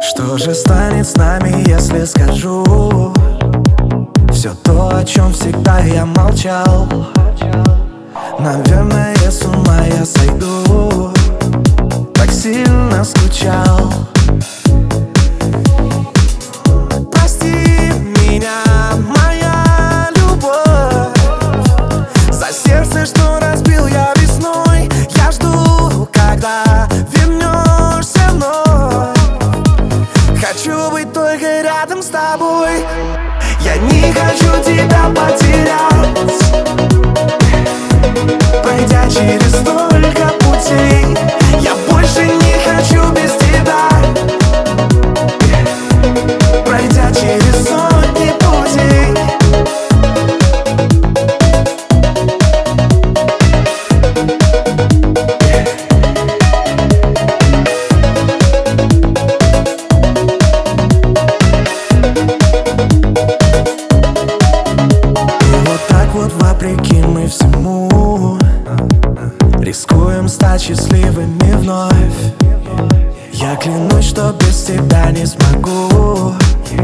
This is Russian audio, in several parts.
Что же станет с нами, если скажу Все то, о чем всегда я молчал? Наверное, с ума я сойду. Так сильно скучал Я не хочу тебя потерять. Пройдя через столько вопреки мы всему. Рискуем стать счастливыми вновь. Я клянусь, что без тебя не смогу.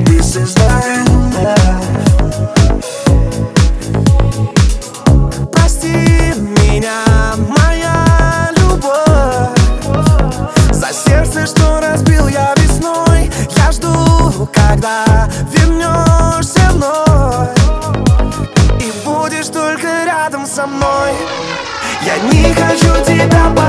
This is the хочу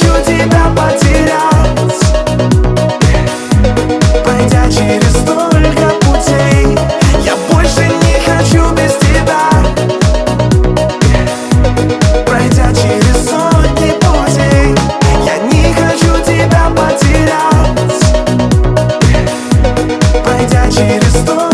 хочу тебя потерять. Пройдя через столько путей Я больше не хочу без тебя. Пройдя через сотни путей Я не хочу тебя потерять. Пройдя через столько